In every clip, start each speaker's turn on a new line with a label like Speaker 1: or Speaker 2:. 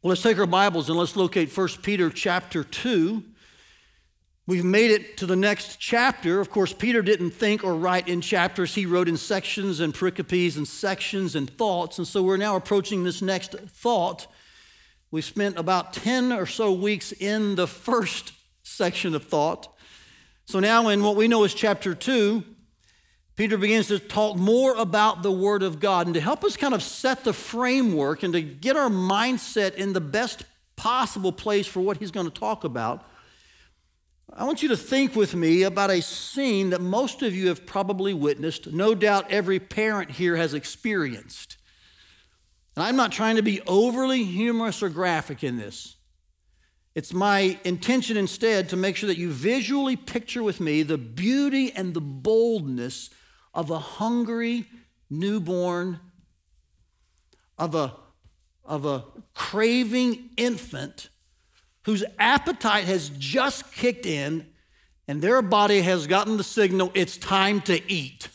Speaker 1: Well, let's take our Bibles and let's locate 1 Peter chapter 2. We've made it to the next chapter. Of course, Peter didn't think or write in chapters, he wrote in sections and pericopes and sections and thoughts. And so we're now approaching this next thought. We spent about 10 or so weeks in the first section of thought. So now, in what we know is chapter 2, Peter begins to talk more about the Word of God. And to help us kind of set the framework and to get our mindset in the best possible place for what he's going to talk about, I want you to think with me about a scene that most of you have probably witnessed. No doubt every parent here has experienced. And I'm not trying to be overly humorous or graphic in this. It's my intention instead to make sure that you visually picture with me the beauty and the boldness of a hungry newborn, of a, of a craving infant whose appetite has just kicked in and their body has gotten the signal it's time to eat.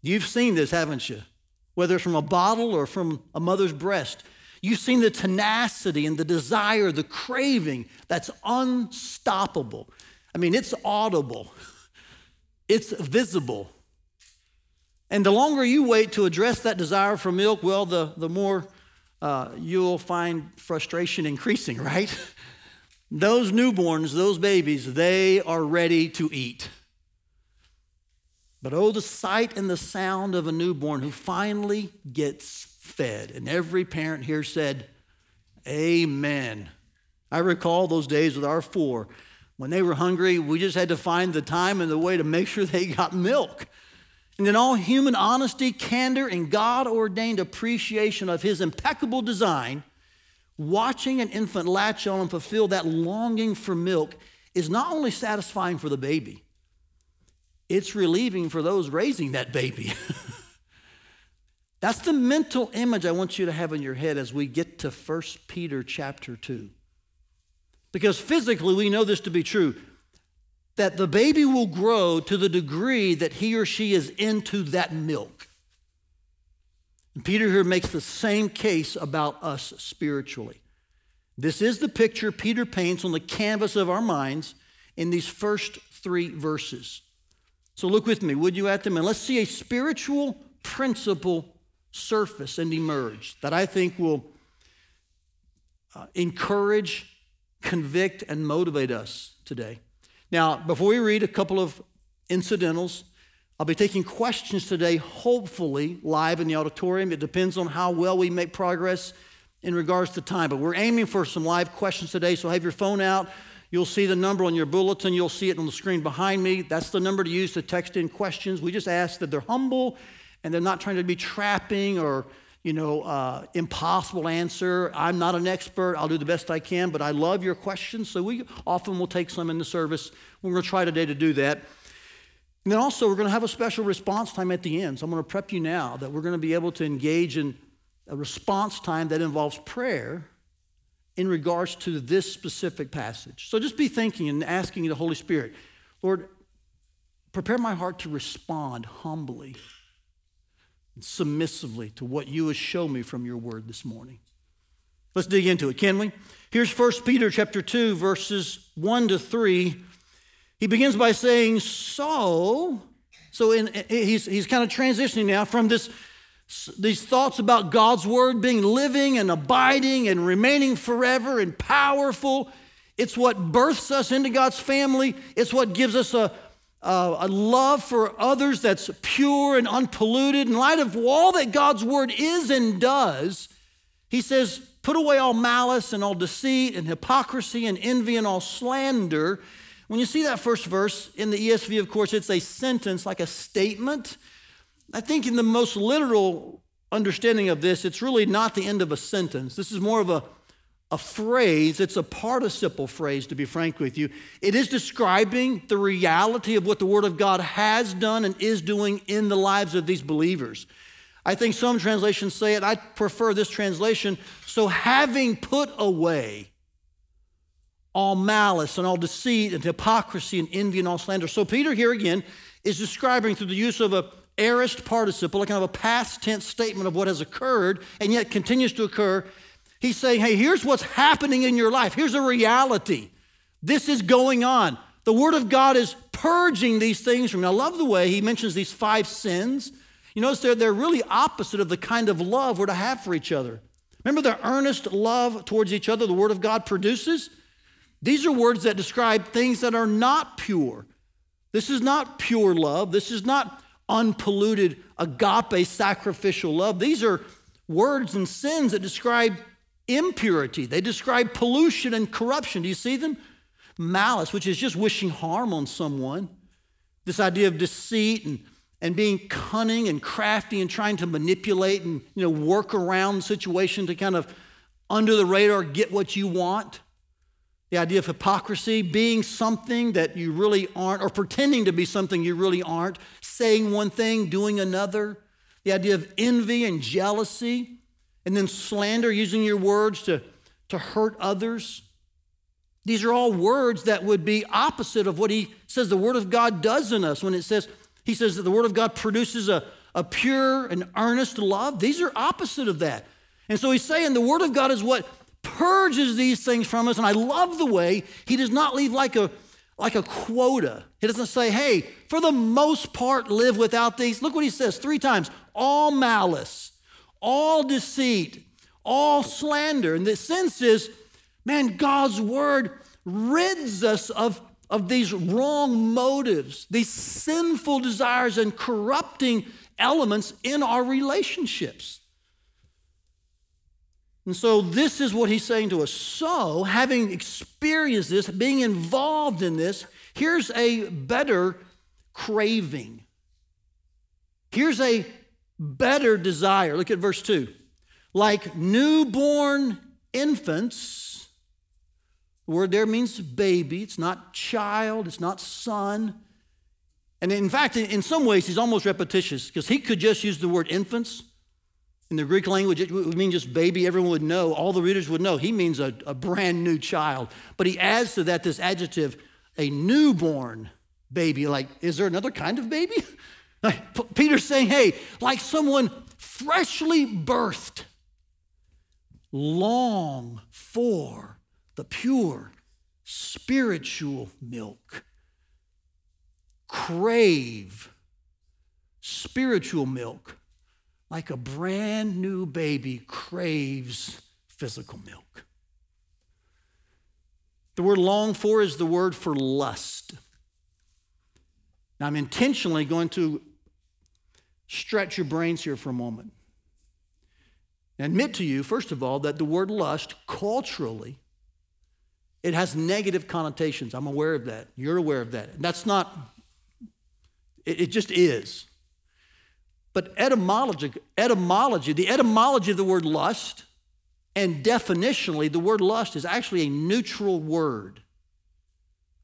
Speaker 1: You've seen this, haven't you? Whether it's from a bottle or from a mother's breast. You've seen the tenacity and the desire, the craving that's unstoppable. I mean, it's audible it's visible. And the longer you wait to address that desire for milk, well, the, the more uh, you'll find frustration increasing, right? those newborns, those babies, they are ready to eat. But oh, the sight and the sound of a newborn who finally gets fed. And every parent here said, Amen. I recall those days with our four when they were hungry, we just had to find the time and the way to make sure they got milk. And in all human honesty, candor, and God ordained appreciation of His impeccable design, watching an infant latch on and fulfill that longing for milk is not only satisfying for the baby, it's relieving for those raising that baby. That's the mental image I want you to have in your head as we get to 1 Peter chapter 2. Because physically, we know this to be true that the baby will grow to the degree that he or she is into that milk. And Peter here makes the same case about us spiritually. This is the picture Peter paints on the canvas of our minds in these first three verses. So look with me, would you, at them? And let's see a spiritual principle surface and emerge that I think will uh, encourage convict, and motivate us today. Now, before we read a couple of incidentals, I'll be taking questions today, hopefully live in the auditorium. It depends on how well we make progress in regards to time, but we're aiming for some live questions today. So have your phone out. You'll see the number on your bulletin. You'll see it on the screen behind me. That's the number to use to text in questions. We just ask that they're humble and they're not trying to be trapping or you know, uh, impossible answer. I'm not an expert. I'll do the best I can, but I love your questions. So we often will take some in the service. We're going to try today to do that. And then also, we're going to have a special response time at the end. So I'm going to prep you now that we're going to be able to engage in a response time that involves prayer in regards to this specific passage. So just be thinking and asking the Holy Spirit, Lord, prepare my heart to respond humbly submissively to what you have shown me from your word this morning. Let's dig into it, can we? Here's 1 Peter chapter 2, verses 1 to 3. He begins by saying, So, so in, he's, he's kind of transitioning now from this, these thoughts about God's word being living and abiding and remaining forever and powerful. It's what births us into God's family. It's what gives us a, uh, a love for others that's pure and unpolluted, in light of all that God's word is and does, he says, put away all malice and all deceit and hypocrisy and envy and all slander. When you see that first verse in the ESV, of course, it's a sentence, like a statement. I think in the most literal understanding of this, it's really not the end of a sentence. This is more of a a phrase, it's a participle phrase, to be frank with you. It is describing the reality of what the Word of God has done and is doing in the lives of these believers. I think some translations say it. I prefer this translation. So, having put away all malice and all deceit and hypocrisy and envy and all slander. So, Peter here again is describing through the use of a aorist participle, a kind of a past tense statement of what has occurred and yet continues to occur He's saying, hey, here's what's happening in your life. Here's a reality. This is going on. The Word of God is purging these things from you. I love the way he mentions these five sins. You notice they're, they're really opposite of the kind of love we're to have for each other. Remember the earnest love towards each other the Word of God produces? These are words that describe things that are not pure. This is not pure love. This is not unpolluted agape sacrificial love. These are words and sins that describe impurity. They describe pollution and corruption. Do you see them? Malice, which is just wishing harm on someone. This idea of deceit and, and being cunning and crafty and trying to manipulate and you know work around the situation to kind of under the radar get what you want. The idea of hypocrisy, being something that you really aren't, or pretending to be something you really aren't, saying one thing, doing another. The idea of envy and jealousy, and then slander, using your words to, to hurt others. These are all words that would be opposite of what he says the Word of God does in us when it says, he says that the Word of God produces a, a pure and earnest love. These are opposite of that. And so he's saying the Word of God is what purges these things from us. And I love the way he does not leave like a, like a quota. He doesn't say, hey, for the most part, live without these. Look what he says three times all malice, all deceit, all slander. And the sense is, man, God's word rids us of, of these wrong motives, these sinful desires, and corrupting elements in our relationships. And so, this is what he's saying to us. So, having experienced this, being involved in this, here's a better craving. Here's a better desire. Look at verse 2. Like newborn infants, the word there means baby, it's not child, it's not son. And in fact, in some ways, he's almost repetitious because he could just use the word infants in the Greek language, it would mean just baby. Everyone would know. All the readers would know. He means a, a brand new child. But he adds to that this adjective, a newborn baby. Like, is there another kind of baby? Peter's saying, hey, like someone freshly birthed, long for the pure spiritual milk. Crave spiritual milk like a brand new baby craves physical milk. The word long for is the word for lust. Now, I'm intentionally going to stretch your brains here for a moment. And admit to you, first of all, that the word lust culturally it has negative connotations. I'm aware of that. You're aware of that. And That's not, it, it just is. But etymology, etymology, the etymology of the word lust, and definitionally, the word lust is actually a neutral word.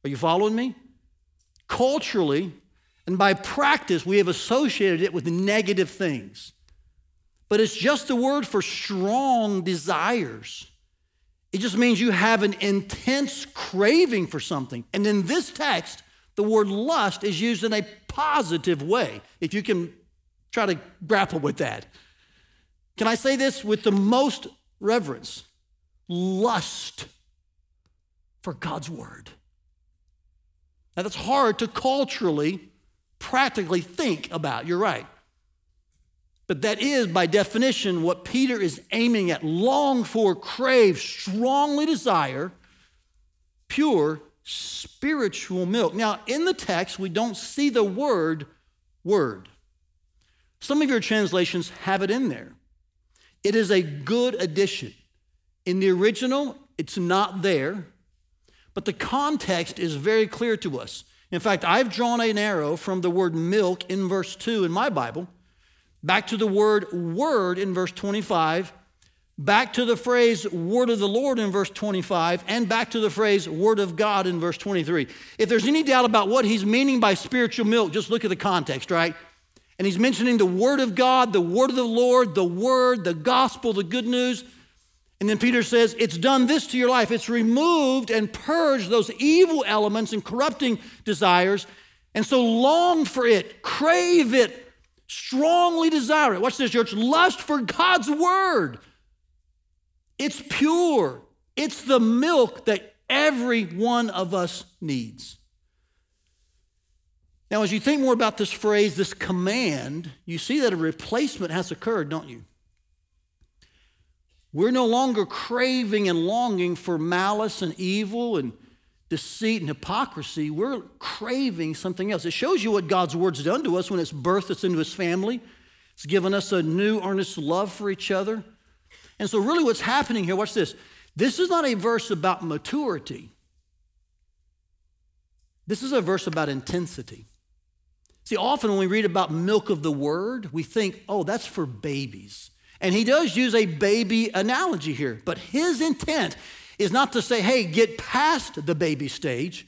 Speaker 1: Are you following me? Culturally, and by practice, we have associated it with negative things. But it's just the word for strong desires. It just means you have an intense craving for something. And in this text, the word lust is used in a positive way. If you can try to grapple with that. Can I say this with the most reverence? Lust for God's word. Now, that's hard to culturally, practically think about. You're right. But that is, by definition, what Peter is aiming at long for, crave, strongly desire pure spiritual milk. Now, in the text, we don't see the word word. Some of your translations have it in there. It is a good addition. In the original, it's not there, but the context is very clear to us. In fact, I've drawn an arrow from the word milk in verse 2 in my Bible, back to the word word in verse 25, back to the phrase word of the Lord in verse 25, and back to the phrase word of God in verse 23. If there's any doubt about what he's meaning by spiritual milk, just look at the context, right? And he's mentioning the Word of God, the Word of the Lord, the Word, the gospel, the good news. And then Peter says, It's done this to your life. It's removed and purged those evil elements and corrupting desires. And so long for it, crave it, strongly desire it. Watch this, church. Lust for God's Word. It's pure. It's the milk that every one of us needs. Now, as you think more about this phrase, this command, you see that a replacement has occurred, don't you? We're no longer craving and longing for malice and evil and deceit and hypocrisy. We're craving something else. It shows you what God's word's done to us when it's birthed us into his family. It's given us a new earnest love for each other. And so, really, what's happening here, watch this. This is not a verse about maturity, this is a verse about intensity. See, often when we read about milk of the word, we think, oh, that's for babies. And he does use a baby analogy here, but his intent is not to say, hey, get past the baby stage.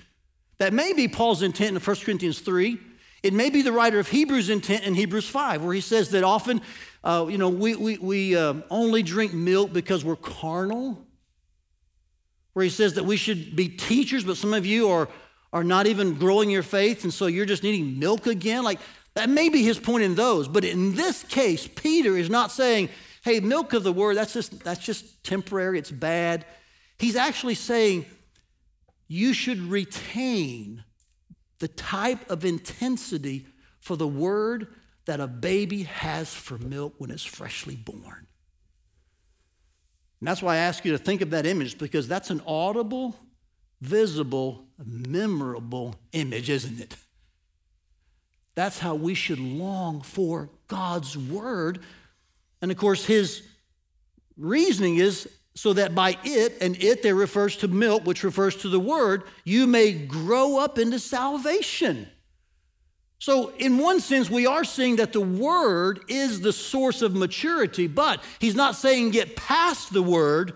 Speaker 1: That may be Paul's intent in 1 Corinthians 3. It may be the writer of Hebrews' intent in Hebrews 5, where he says that often, uh, you know, we, we, we uh, only drink milk because we're carnal. Where he says that we should be teachers, but some of you are are not even growing your faith, and so you're just needing milk again. Like that may be his point in those, but in this case, Peter is not saying, hey, milk of the word, that's just that's just temporary, it's bad. He's actually saying you should retain the type of intensity for the word that a baby has for milk when it's freshly born. And that's why I ask you to think of that image because that's an audible visible, memorable image, isn't it? That's how we should long for God's word. And of course, his reasoning is so that by it, and it there refers to milk, which refers to the word, you may grow up into salvation. So, in one sense, we are seeing that the word is the source of maturity, but he's not saying get past the word,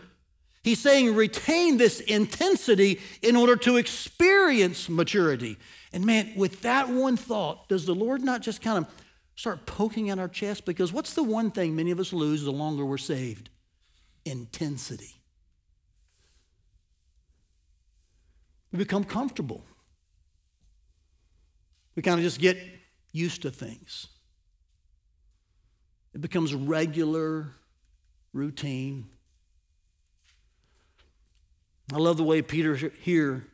Speaker 1: He's saying retain this intensity in order to experience maturity. And man, with that one thought, does the Lord not just kind of start poking at our chest? Because what's the one thing many of us lose the longer we're saved? Intensity. We become comfortable. We kind of just get used to things. It becomes regular, routine. I love the way Peter here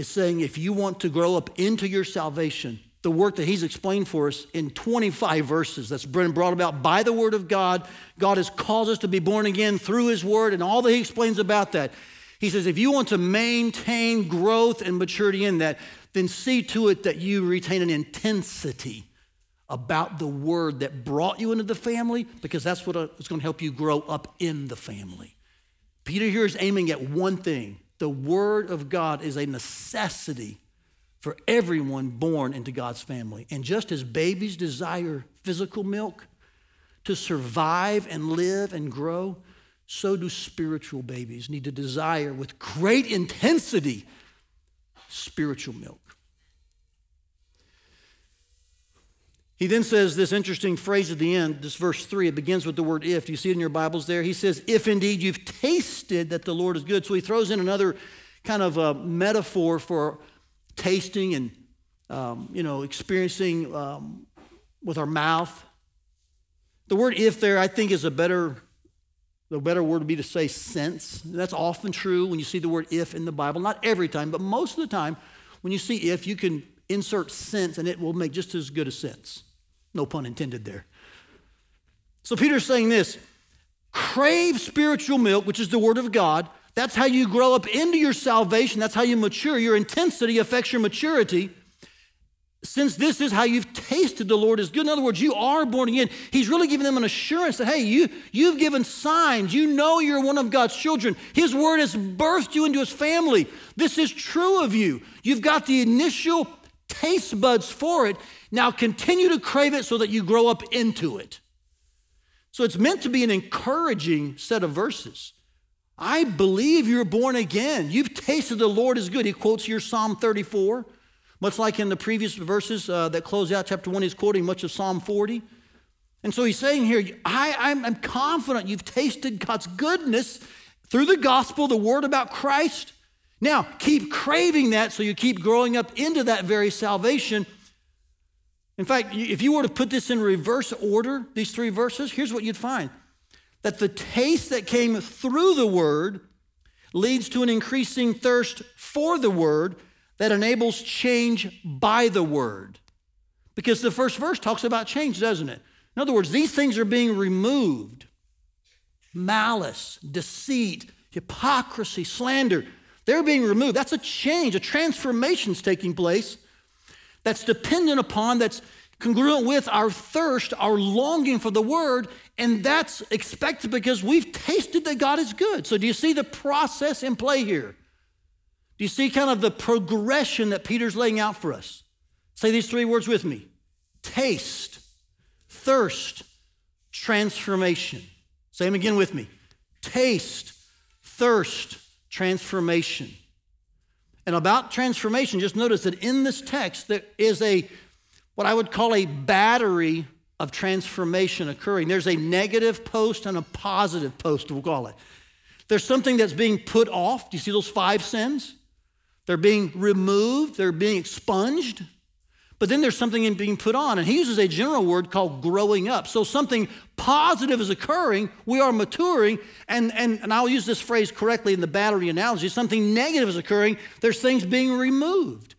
Speaker 1: is saying if you want to grow up into your salvation, the work that he's explained for us in 25 verses that's been brought about by the word of God. God has caused us to be born again through his word and all that he explains about that. He says, if you want to maintain growth and maturity in that, then see to it that you retain an intensity about the word that brought you into the family, because that's what is going to help you grow up in the family. Peter here is aiming at one thing the Word of God is a necessity for everyone born into God's family. And just as babies desire physical milk to survive and live and grow, so do spiritual babies need to desire with great intensity spiritual milk. He then says this interesting phrase at the end, this verse 3, it begins with the word if. Do you see it in your Bibles there? He says, If indeed you've tasted that the Lord is good. So he throws in another kind of a metaphor for tasting and, um, you know, experiencing um, with our mouth. The word if there, I think, is a better, the better word would be to say sense. That's often true when you see the word if in the Bible. Not every time, but most of the time, when you see if, you can insert sense and it will make just as good a sense. No pun intended there. So Peter's saying this crave spiritual milk, which is the Word of God. That's how you grow up into your salvation. That's how you mature. Your intensity affects your maturity. Since this is how you've tasted the Lord is good. In other words, you are born again. He's really giving them an assurance that, hey, you, you've given signs. You know you're one of God's children. His word has birthed you into his family. This is true of you. You've got the initial taste buds for it. Now continue to crave it so that you grow up into it. So it's meant to be an encouraging set of verses. I believe you're born again. You've tasted the Lord is good. He quotes here Psalm 34, much like in the previous verses uh, that close out chapter 1, he's quoting much of Psalm 40. And so he's saying here, I, I'm, I'm confident you've tasted God's goodness through the gospel, the word about Christ. Now, keep craving that so you keep growing up into that very salvation. In fact, if you were to put this in reverse order, these three verses, here's what you'd find that the taste that came through the word leads to an increasing thirst for the word that enables change by the word. Because the first verse talks about change, doesn't it? In other words, these things are being removed malice, deceit, hypocrisy, slander. They're being removed. That's a change, a transformation is taking place that's dependent upon, that's congruent with our thirst, our longing for the word, and that's expected because we've tasted that God is good. So, do you see the process in play here? Do you see kind of the progression that Peter's laying out for us? Say these three words with me taste, thirst, transformation. Say them again with me taste, thirst, transformation. And about transformation, just notice that in this text there is a what I would call a battery of transformation occurring. There's a negative post and a positive post, we'll call it. There's something that's being put off. Do you see those five sins? They're being removed, they're being expunged. But then there's something being put on, and he uses a general word called growing up. So something positive is occurring, we are maturing, and, and, and I'll use this phrase correctly in the battery analogy something negative is occurring, there's things being removed.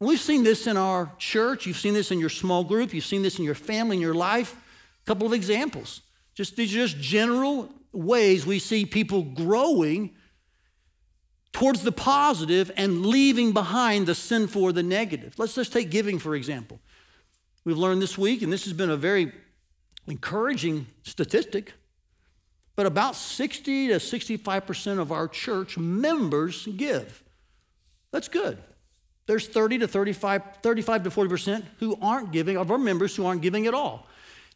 Speaker 1: We've seen this in our church, you've seen this in your small group, you've seen this in your family, in your life. A couple of examples. Just these are just general ways we see people growing towards the positive and leaving behind the sinful or the negative. Let's just take giving, for example. We've learned this week, and this has been a very encouraging statistic, but about 60 to 65% of our church members give. That's good. There's 30 to 35, 35 to 40% who aren't giving, of our members who aren't giving at all.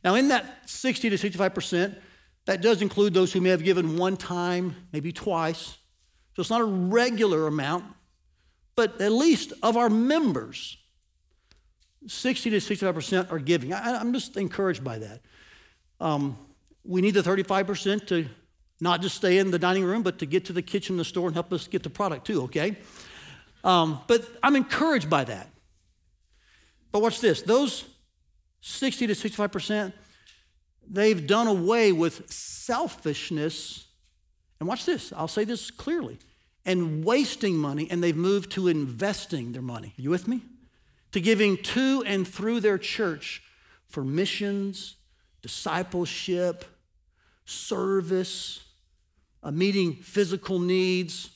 Speaker 1: Now, in that 60 to 65%, that does include those who may have given one time, maybe twice, so it's not a regular amount, but at least of our members, 60 to 65% are giving. I, am just encouraged by that. Um, we need the 35% to not just stay in the dining room, but to get to the kitchen, the store, and help us get the product too, okay? Um, but I'm encouraged by that. But watch this those 60 to 65%, they've done away with selfishness and watch this, I'll say this clearly, and wasting money, and they've moved to investing their money. Are you with me? To giving to and through their church for missions, discipleship, service, uh, meeting physical needs,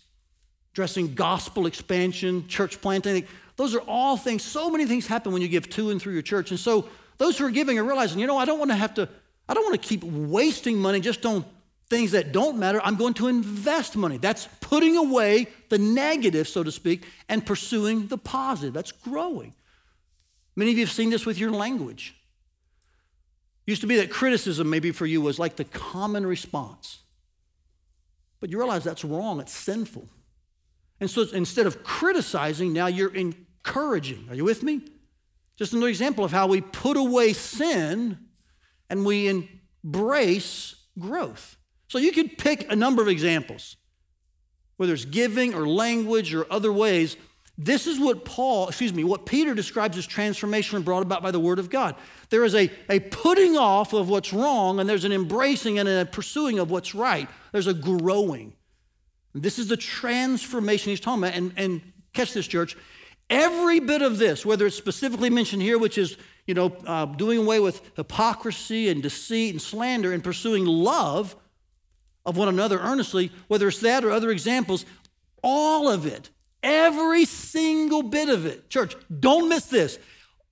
Speaker 1: addressing gospel expansion, church planting. Those are all things, so many things happen when you give to and through your church. And so those who are giving are realizing, you know, I don't want to have to, I don't want to keep wasting money just on things that don't matter, I'm going to invest money. That's putting away the negative, so to speak, and pursuing the positive. That's growing. Many of you have seen this with your language. Used to be that criticism, maybe for you, was like the common response. But you realize that's wrong, it's sinful. And so instead of criticizing, now you're encouraging. Are you with me? Just another example of how we put away sin and we embrace growth. So you could pick a number of examples, whether it's giving or language or other ways. This is what Paul, excuse me, what Peter describes as transformation brought about by the Word of God. There is a, a putting off of what's wrong, and there's an embracing and a pursuing of what's right. There's a growing. This is the transformation he's talking about. And, and catch this, church. Every bit of this, whether it's specifically mentioned here, which is, you know, uh, doing away with hypocrisy and deceit and slander and pursuing love, of one another earnestly, whether it's that or other examples, all of it, every single bit of it, church, don't miss this.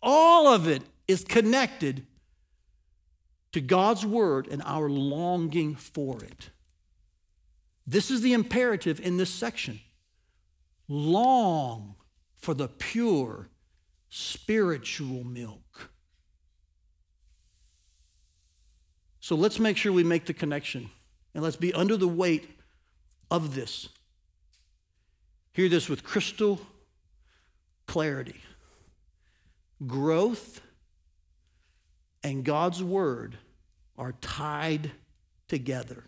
Speaker 1: All of it is connected to God's word and our longing for it. This is the imperative in this section. Long for the pure spiritual milk. So let's make sure we make the connection. And let's be under the weight of this. Hear this with crystal clarity. Growth and God's word are tied together.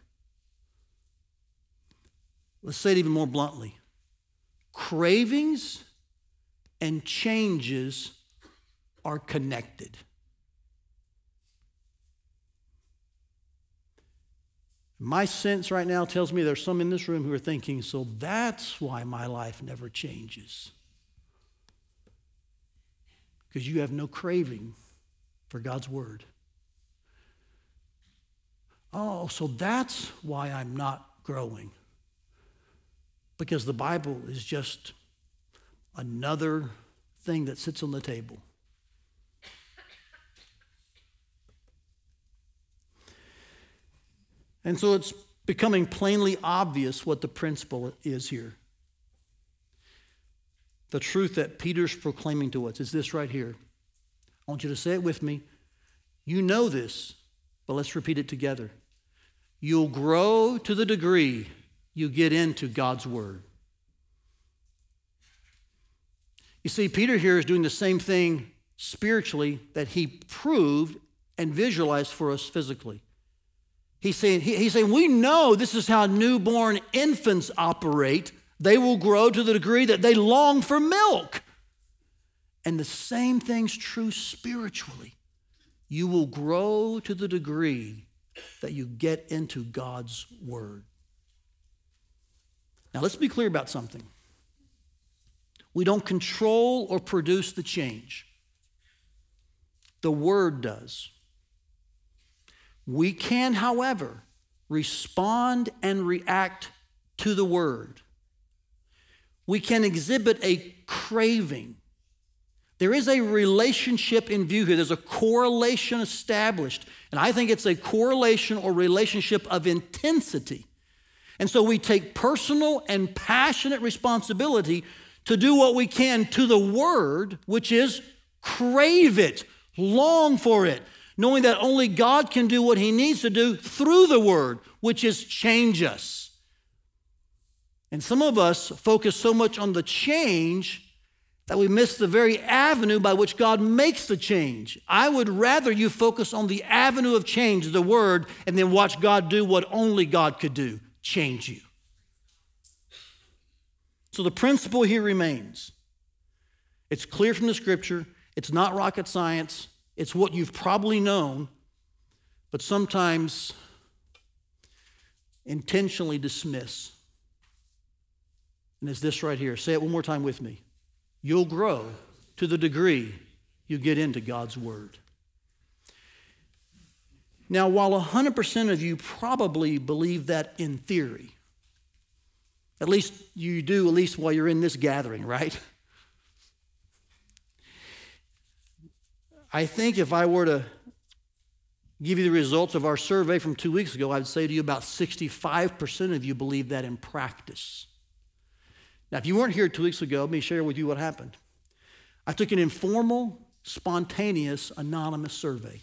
Speaker 1: Let's say it even more bluntly cravings and changes are connected. My sense right now tells me there's some in this room who are thinking, so that's why my life never changes. Because you have no craving for God's word. Oh, so that's why I'm not growing. Because the Bible is just another thing that sits on the table. And so it's becoming plainly obvious what the principle is here. The truth that Peter's proclaiming to us is this right here. I want you to say it with me. You know this, but let's repeat it together. You'll grow to the degree you get into God's Word. You see, Peter here is doing the same thing spiritually that he proved and visualized for us physically. He's saying, he, he's saying, we know this is how newborn infants operate. They will grow to the degree that they long for milk. And the same thing's true spiritually. You will grow to the degree that you get into God's Word. Now, let's be clear about something. We don't control or produce the change, the Word does. We can, however, respond and react to the Word. We can exhibit a craving there is a relationship in view here. There's a correlation established. And I think it's a correlation or relationship of intensity. And so we take personal and passionate responsibility to do what we can to the word, which is crave it, long for it, knowing that only God can do what he needs to do through the word, which is change us. And some of us focus so much on the change that we miss the very avenue by which God makes the change. I would rather you focus on the avenue of change, the word, and then watch God do what only God could do change you. So the principle here remains. It's clear from the scripture, it's not rocket science, it's what you've probably known, but sometimes intentionally dismiss. And it's this right here. Say it one more time with me. You'll grow to the degree you get into God's Word. Now, while 100% of you probably believe that in theory, at least you do, at least while you're in this gathering, right? I think if I were to give you the results of our survey from two weeks ago, I'd say to you about 65% of you believe that in practice. Now, if you weren't here two weeks ago, let me share with you what happened. I took an informal, spontaneous, anonymous survey.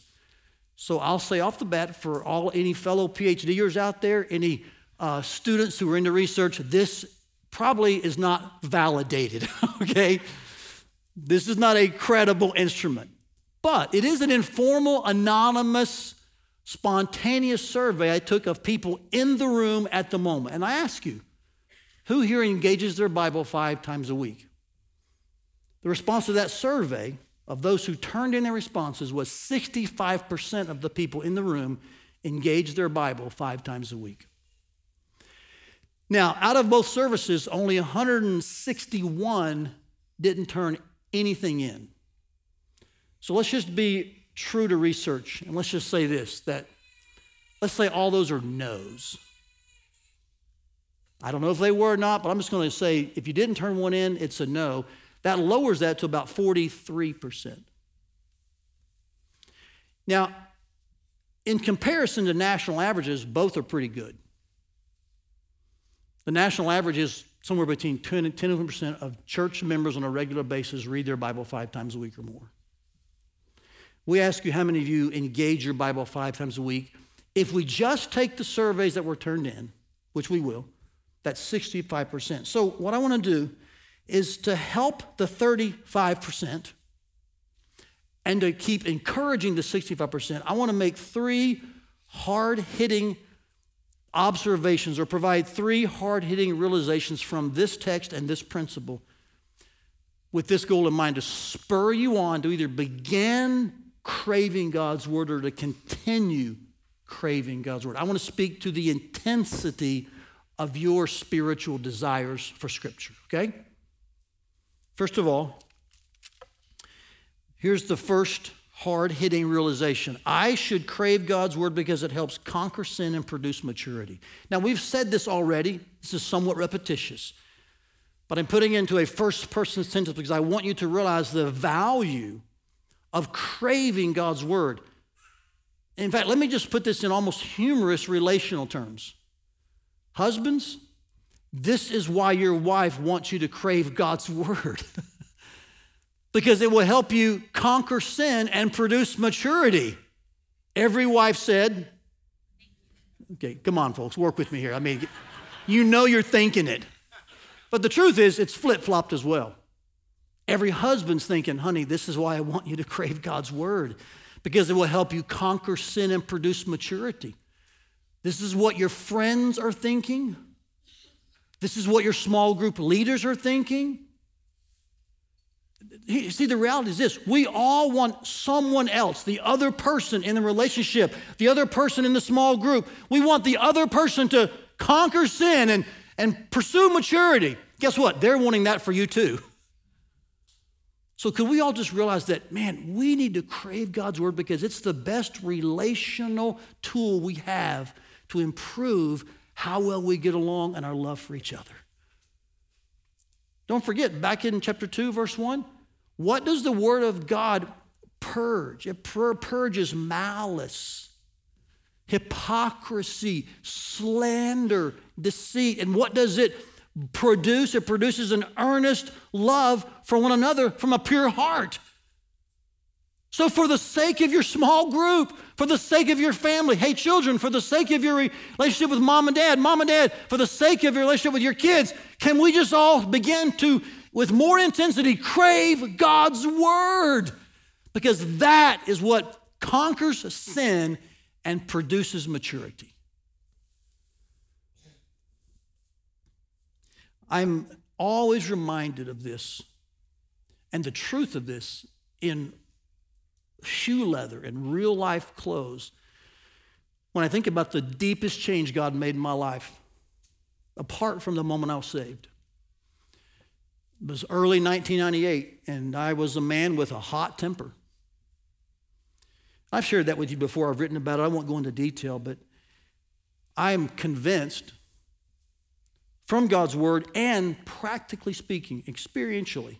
Speaker 1: So I'll say off the bat for all any fellow PhDers out there, any uh, students who are into research, this probably is not validated, okay? This is not a credible instrument. But it is an informal, anonymous, spontaneous survey I took of people in the room at the moment. And I ask you, who here engages their Bible five times a week? The response to that survey of those who turned in their responses was 65% of the people in the room engaged their Bible five times a week. Now, out of both services, only 161 didn't turn anything in. So let's just be true to research and let's just say this that let's say all those are no's. I don't know if they were or not, but I'm just going to say if you didn't turn one in, it's a no. That lowers that to about 43%. Now, in comparison to national averages, both are pretty good. The national average is somewhere between 10 and 10% of church members on a regular basis read their Bible five times a week or more. We ask you how many of you engage your Bible five times a week. If we just take the surveys that were turned in, which we will, that's 65%. So, what I want to do is to help the 35% and to keep encouraging the 65%, I want to make three hard hitting observations or provide three hard hitting realizations from this text and this principle with this goal in mind to spur you on to either begin craving God's word or to continue craving God's word. I want to speak to the intensity of your spiritual desires for Scripture, okay? First of all, here's the first hard hitting realization I should crave God's word because it helps conquer sin and produce maturity. Now, we've said this already, this is somewhat repetitious, but I'm putting it into a first person sentence because I want you to realize the value of craving God's word. In fact, let me just put this in almost humorous relational terms. Husbands, this is why your wife wants you to crave God's word. because it will help you conquer sin and produce maturity. Every wife said, okay, come on, folks, work with me here. I mean, you know you're thinking it. But the truth is, it's flip flopped as well. Every husband's thinking, honey, this is why I want you to crave God's word, because it will help you conquer sin and produce maturity. This is what your friends are thinking. This is what your small group leaders are thinking. See, the reality is this we all want someone else, the other person in the relationship, the other person in the small group. We want the other person to conquer sin and, and pursue maturity. Guess what? They're wanting that for you too. So, could we all just realize that, man, we need to crave God's word because it's the best relational tool we have to improve how well we get along and our love for each other. Don't forget, back in chapter 2, verse 1, what does the Word of God purge? It purges malice, hypocrisy, slander, deceit. And what does it produce? It produces an earnest love for one another from a pure heart. So, for the sake of your small group, for the sake of your family, hey, children, for the sake of your relationship with mom and dad, mom and dad, for the sake of your relationship with your kids, can we just all begin to with more intensity, crave God's word because that is what conquers sin and produces maturity. I'm always reminded of this and the truth of this in shoe leather and real life clothes when I think about the deepest change God made in my life, apart from the moment I was saved. It was early 1998, and I was a man with a hot temper. I've shared that with you before. I've written about it. I won't go into detail, but I'm convinced from God's word and practically speaking, experientially,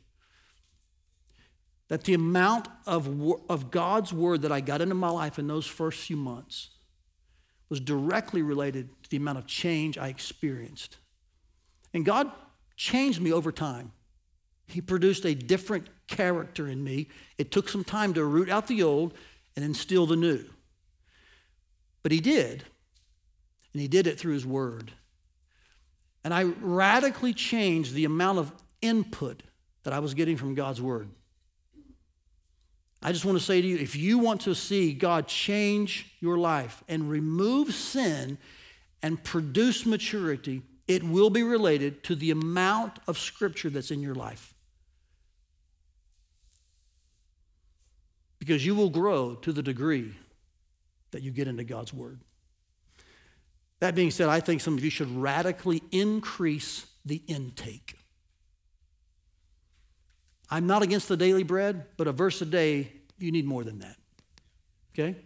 Speaker 1: that the amount of, of God's word that I got into my life in those first few months was directly related to the amount of change I experienced. And God changed me over time. He produced a different character in me. It took some time to root out the old and instill the new. But he did. And he did it through his word. And I radically changed the amount of input that I was getting from God's word. I just want to say to you if you want to see God change your life and remove sin and produce maturity, it will be related to the amount of scripture that's in your life. because you will grow to the degree that you get into God's Word. That being said, I think some of you should radically increase the intake. I'm not against the daily bread, but a verse a day, you need more than that. Okay?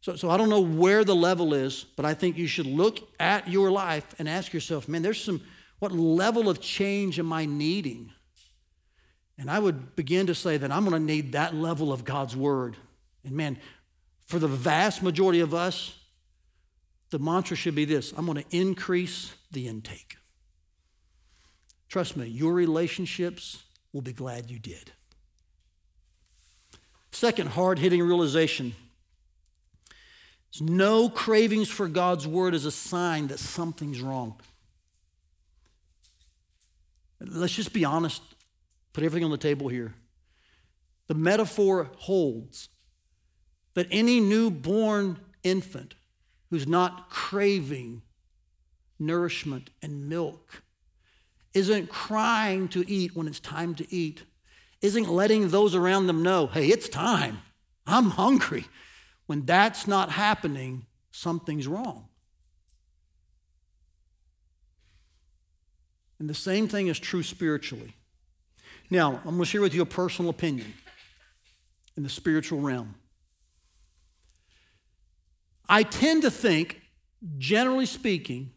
Speaker 1: So, so I don't know where the level is, but I think you should look at your life and ask yourself, man, there's some, what level of change am I needing? And I would begin to say that I'm going to need that level of God's word. And man, for the vast majority of us, the mantra should be this I'm going to increase the intake. Trust me, your relationships will be glad you did. Second hard hitting realization no cravings for God's word is a sign that something's wrong. Let's just be honest Put everything on the table here. The metaphor holds that any newborn infant who's not craving nourishment and milk isn't crying to eat when it's time to eat, isn't letting those around them know, hey, it's time. I'm hungry. When that's not happening, something's wrong. And the same thing is true spiritually. Now, I'm going to share with you a personal opinion in the spiritual realm. I tend to think, generally speaking,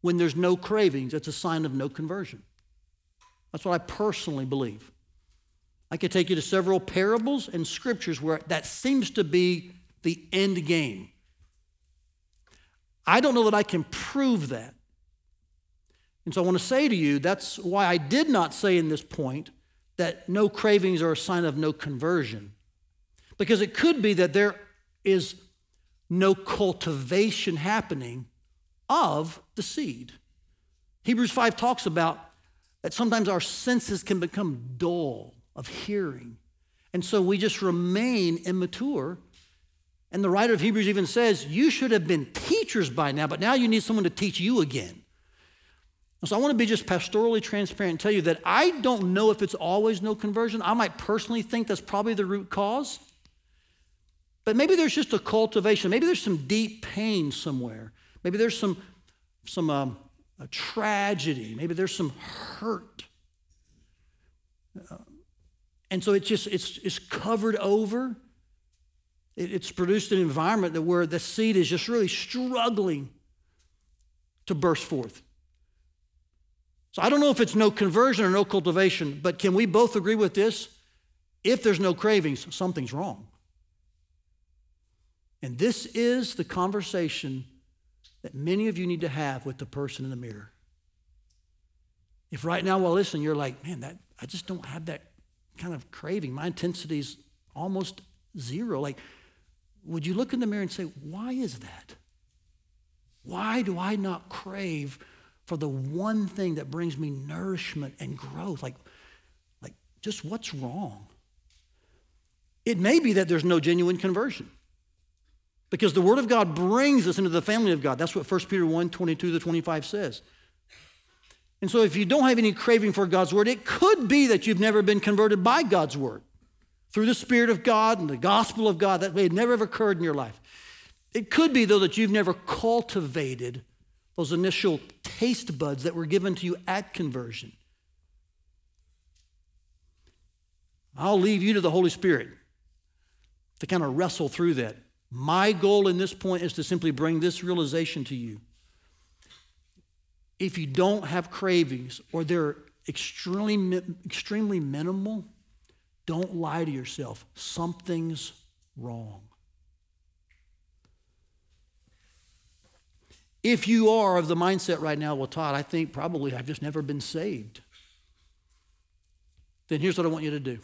Speaker 1: when there's no cravings, it's a sign of no conversion. That's what I personally believe. I could take you to several parables and scriptures where that seems to be the end game. I don't know that I can prove that. And so I want to say to you that's why I did not say in this point that no cravings are a sign of no conversion. Because it could be that there is no cultivation happening of the seed. Hebrews 5 talks about that sometimes our senses can become dull of hearing. And so we just remain immature. And the writer of Hebrews even says, You should have been teachers by now, but now you need someone to teach you again. So I want to be just pastorally transparent and tell you that I don't know if it's always no conversion. I might personally think that's probably the root cause. But maybe there's just a cultivation. Maybe there's some deep pain somewhere. Maybe there's some, some um, tragedy. Maybe there's some hurt. Uh, and so it's just it's, it's covered over. It, it's produced an environment that where the seed is just really struggling to burst forth. So I don't know if it's no conversion or no cultivation, but can we both agree with this? If there's no cravings, something's wrong. And this is the conversation that many of you need to have with the person in the mirror. If right now while listening, you're like, man, that I just don't have that kind of craving. My intensity is almost zero. Like, would you look in the mirror and say, why is that? Why do I not crave for the one thing that brings me nourishment and growth. Like, like just what's wrong? It may be that there's no genuine conversion. Because the Word of God brings us into the family of God. That's what 1 Peter 1 22 to 25 says. And so, if you don't have any craving for God's Word, it could be that you've never been converted by God's Word through the Spirit of God and the gospel of God. That may have never have occurred in your life. It could be, though, that you've never cultivated those initial taste buds that were given to you at conversion. I'll leave you to the Holy Spirit to kind of wrestle through that. My goal in this point is to simply bring this realization to you. If you don't have cravings or they're extremely, extremely minimal, don't lie to yourself. Something's wrong. If you are of the mindset right now, well, Todd, I think probably I've just never been saved, then here's what I want you to do.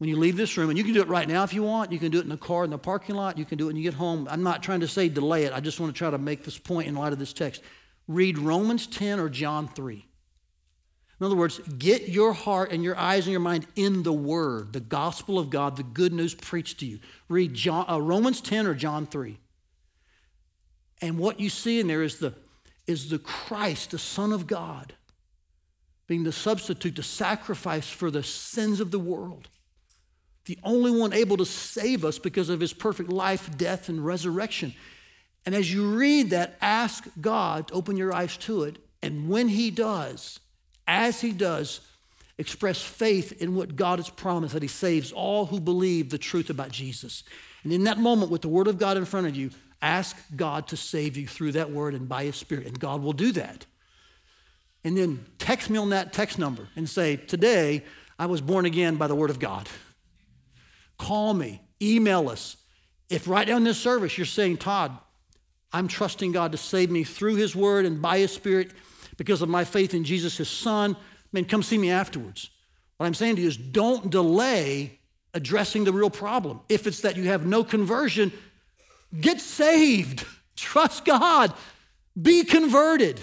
Speaker 1: When you leave this room, and you can do it right now if you want, you can do it in the car in the parking lot, you can do it when you get home. I'm not trying to say delay it, I just want to try to make this point in light of this text. Read Romans 10 or John 3. In other words, get your heart and your eyes and your mind in the Word, the gospel of God, the good news preached to you. Read John, uh, Romans 10 or John 3. And what you see in there is the, is the Christ, the Son of God, being the substitute, the sacrifice for the sins of the world. The only one able to save us because of his perfect life, death, and resurrection. And as you read that, ask God to open your eyes to it. And when he does, as he does, express faith in what God has promised that he saves all who believe the truth about Jesus. And in that moment, with the word of God in front of you, Ask God to save you through that word and by His Spirit, and God will do that. And then text me on that text number and say, Today I was born again by the word of God. Call me, email us. If right now in this service you're saying, Todd, I'm trusting God to save me through His word and by His Spirit because of my faith in Jesus, His Son, man, come see me afterwards. What I'm saying to you is don't delay addressing the real problem. If it's that you have no conversion, Get saved. Trust God. Be converted.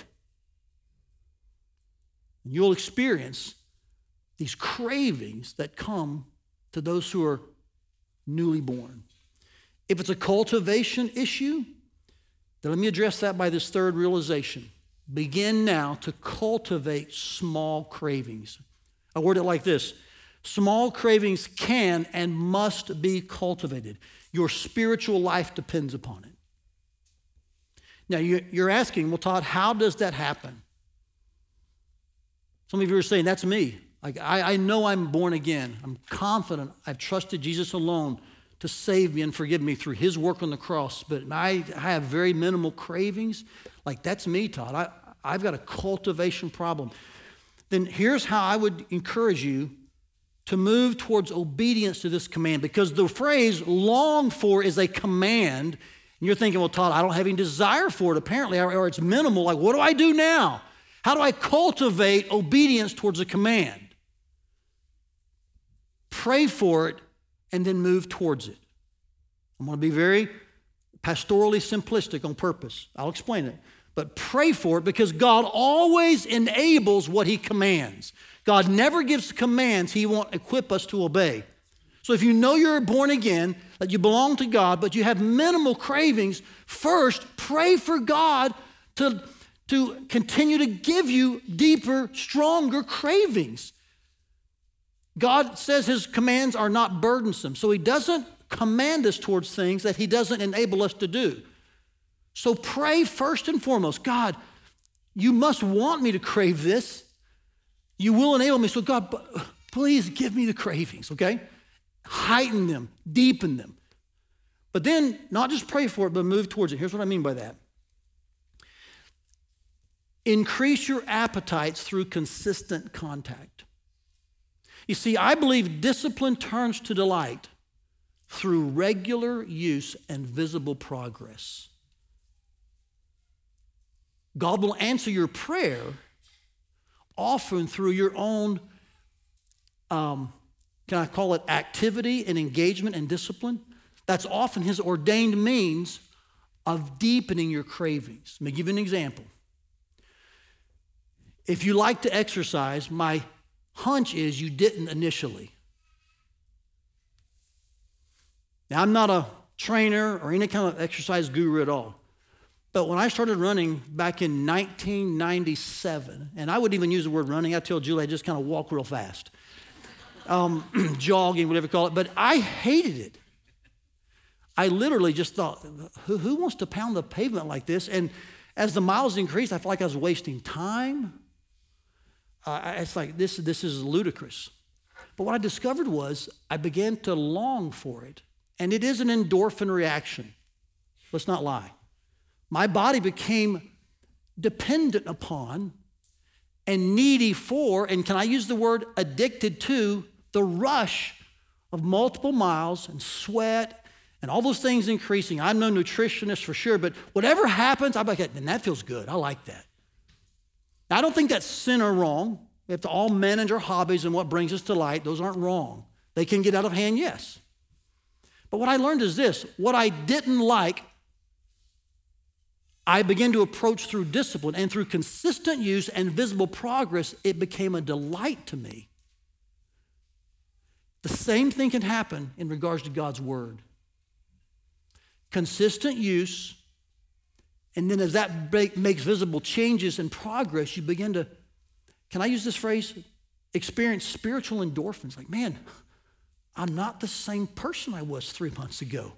Speaker 1: And you'll experience these cravings that come to those who are newly born. If it's a cultivation issue, then let me address that by this third realization. Begin now to cultivate small cravings. I word it like this Small cravings can and must be cultivated. Your spiritual life depends upon it. Now, you're asking, well, Todd, how does that happen? Some of you are saying, that's me. Like, I, I know I'm born again. I'm confident. I've trusted Jesus alone to save me and forgive me through his work on the cross. But I, I have very minimal cravings. Like, that's me, Todd. I, I've got a cultivation problem. Then here's how I would encourage you to move towards obedience to this command because the phrase long for is a command. And you're thinking, well, Todd, I don't have any desire for it apparently, or it's minimal. Like, what do I do now? How do I cultivate obedience towards a command? Pray for it and then move towards it. I'm going to be very pastorally simplistic on purpose. I'll explain it. But pray for it because God always enables what He commands. God never gives commands He won't equip us to obey. So if you know you're born again, that you belong to God, but you have minimal cravings, first pray for God to, to continue to give you deeper, stronger cravings. God says His commands are not burdensome, so He doesn't command us towards things that He doesn't enable us to do. So pray first and foremost God, you must want me to crave this. You will enable me. So, God, please give me the cravings, okay? Heighten them, deepen them. But then, not just pray for it, but move towards it. Here's what I mean by that increase your appetites through consistent contact. You see, I believe discipline turns to delight through regular use and visible progress. God will answer your prayer often through your own, um, can I call it activity and engagement and discipline? That's often his ordained means of deepening your cravings. Let me give you an example. If you like to exercise, my hunch is you didn't initially. Now, I'm not a trainer or any kind of exercise guru at all. But when I started running back in 1997, and I wouldn't even use the word running, I tell Julie I just kind of walk real fast, um, jogging, whatever you call it, but I hated it. I literally just thought, who, who wants to pound the pavement like this? And as the miles increased, I felt like I was wasting time. Uh, it's like, this, this is ludicrous. But what I discovered was I began to long for it. And it is an endorphin reaction. Let's not lie my body became dependent upon and needy for, and can I use the word addicted to, the rush of multiple miles and sweat and all those things increasing. I'm no nutritionist for sure, but whatever happens, I'm like, and that feels good. I like that. Now, I don't think that's sin or wrong. We have to all manage our hobbies and what brings us to light. Those aren't wrong. They can get out of hand, yes. But what I learned is this what I didn't like, I began to approach through discipline and through consistent use and visible progress, it became a delight to me. The same thing can happen in regards to God's Word. Consistent use, and then as that makes visible changes and progress, you begin to, can I use this phrase? Experience spiritual endorphins. Like, man, I'm not the same person I was three months ago.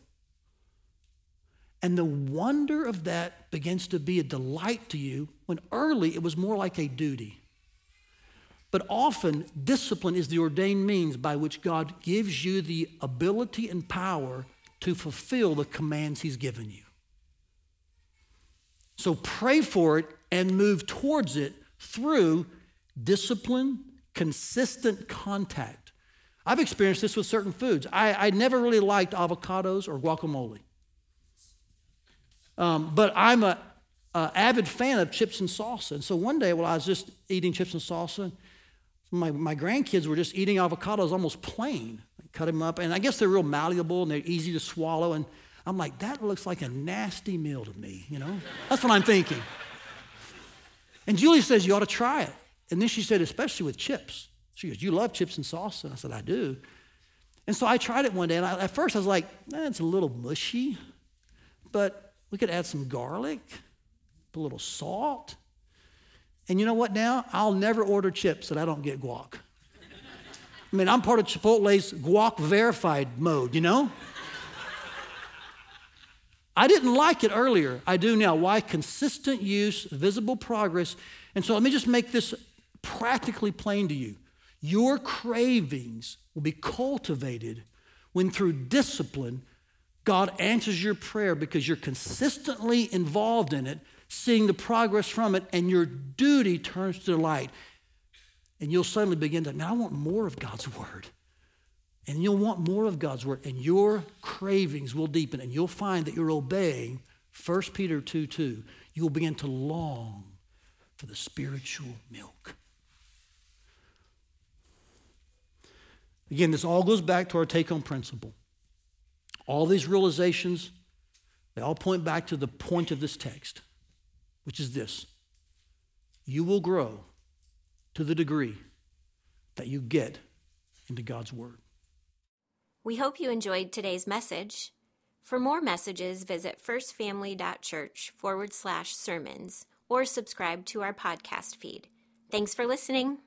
Speaker 1: And the wonder of that begins to be a delight to you when early it was more like a duty. But often, discipline is the ordained means by which God gives you the ability and power to fulfill the commands He's given you. So pray for it and move towards it through discipline, consistent contact. I've experienced this with certain foods. I, I never really liked avocados or guacamole. Um, but I'm an avid fan of chips and salsa. And so one day, while I was just eating chips and salsa, my, my grandkids were just eating avocados almost plain. I cut them up, and I guess they're real malleable and they're easy to swallow. And I'm like, that looks like a nasty meal to me, you know? That's what I'm thinking. And Julie says, you ought to try it. And then she said, especially with chips. She goes, you love chips and salsa? And I said, I do. And so I tried it one day, and I, at first I was like, eh, it's a little mushy. But we could add some garlic, a little salt. And you know what now? I'll never order chips that I don't get guac. I mean, I'm part of Chipotle's guac verified mode, you know? I didn't like it earlier. I do now. Why? Consistent use, visible progress. And so let me just make this practically plain to you. Your cravings will be cultivated when, through discipline, God answers your prayer because you're consistently involved in it, seeing the progress from it, and your duty turns to delight. And you'll suddenly begin to, man, I want more of God's word. And you'll want more of God's word, and your cravings will deepen, and you'll find that you're obeying 1 Peter 2 2. You will begin to long for the spiritual milk. Again, this all goes back to our take home principle. All these realizations, they all point back to the point of this text, which is this you will grow to the degree that you get into God's Word.
Speaker 2: We hope you enjoyed today's message. For more messages, visit firstfamily.church forward slash sermons or subscribe to our podcast feed. Thanks for listening.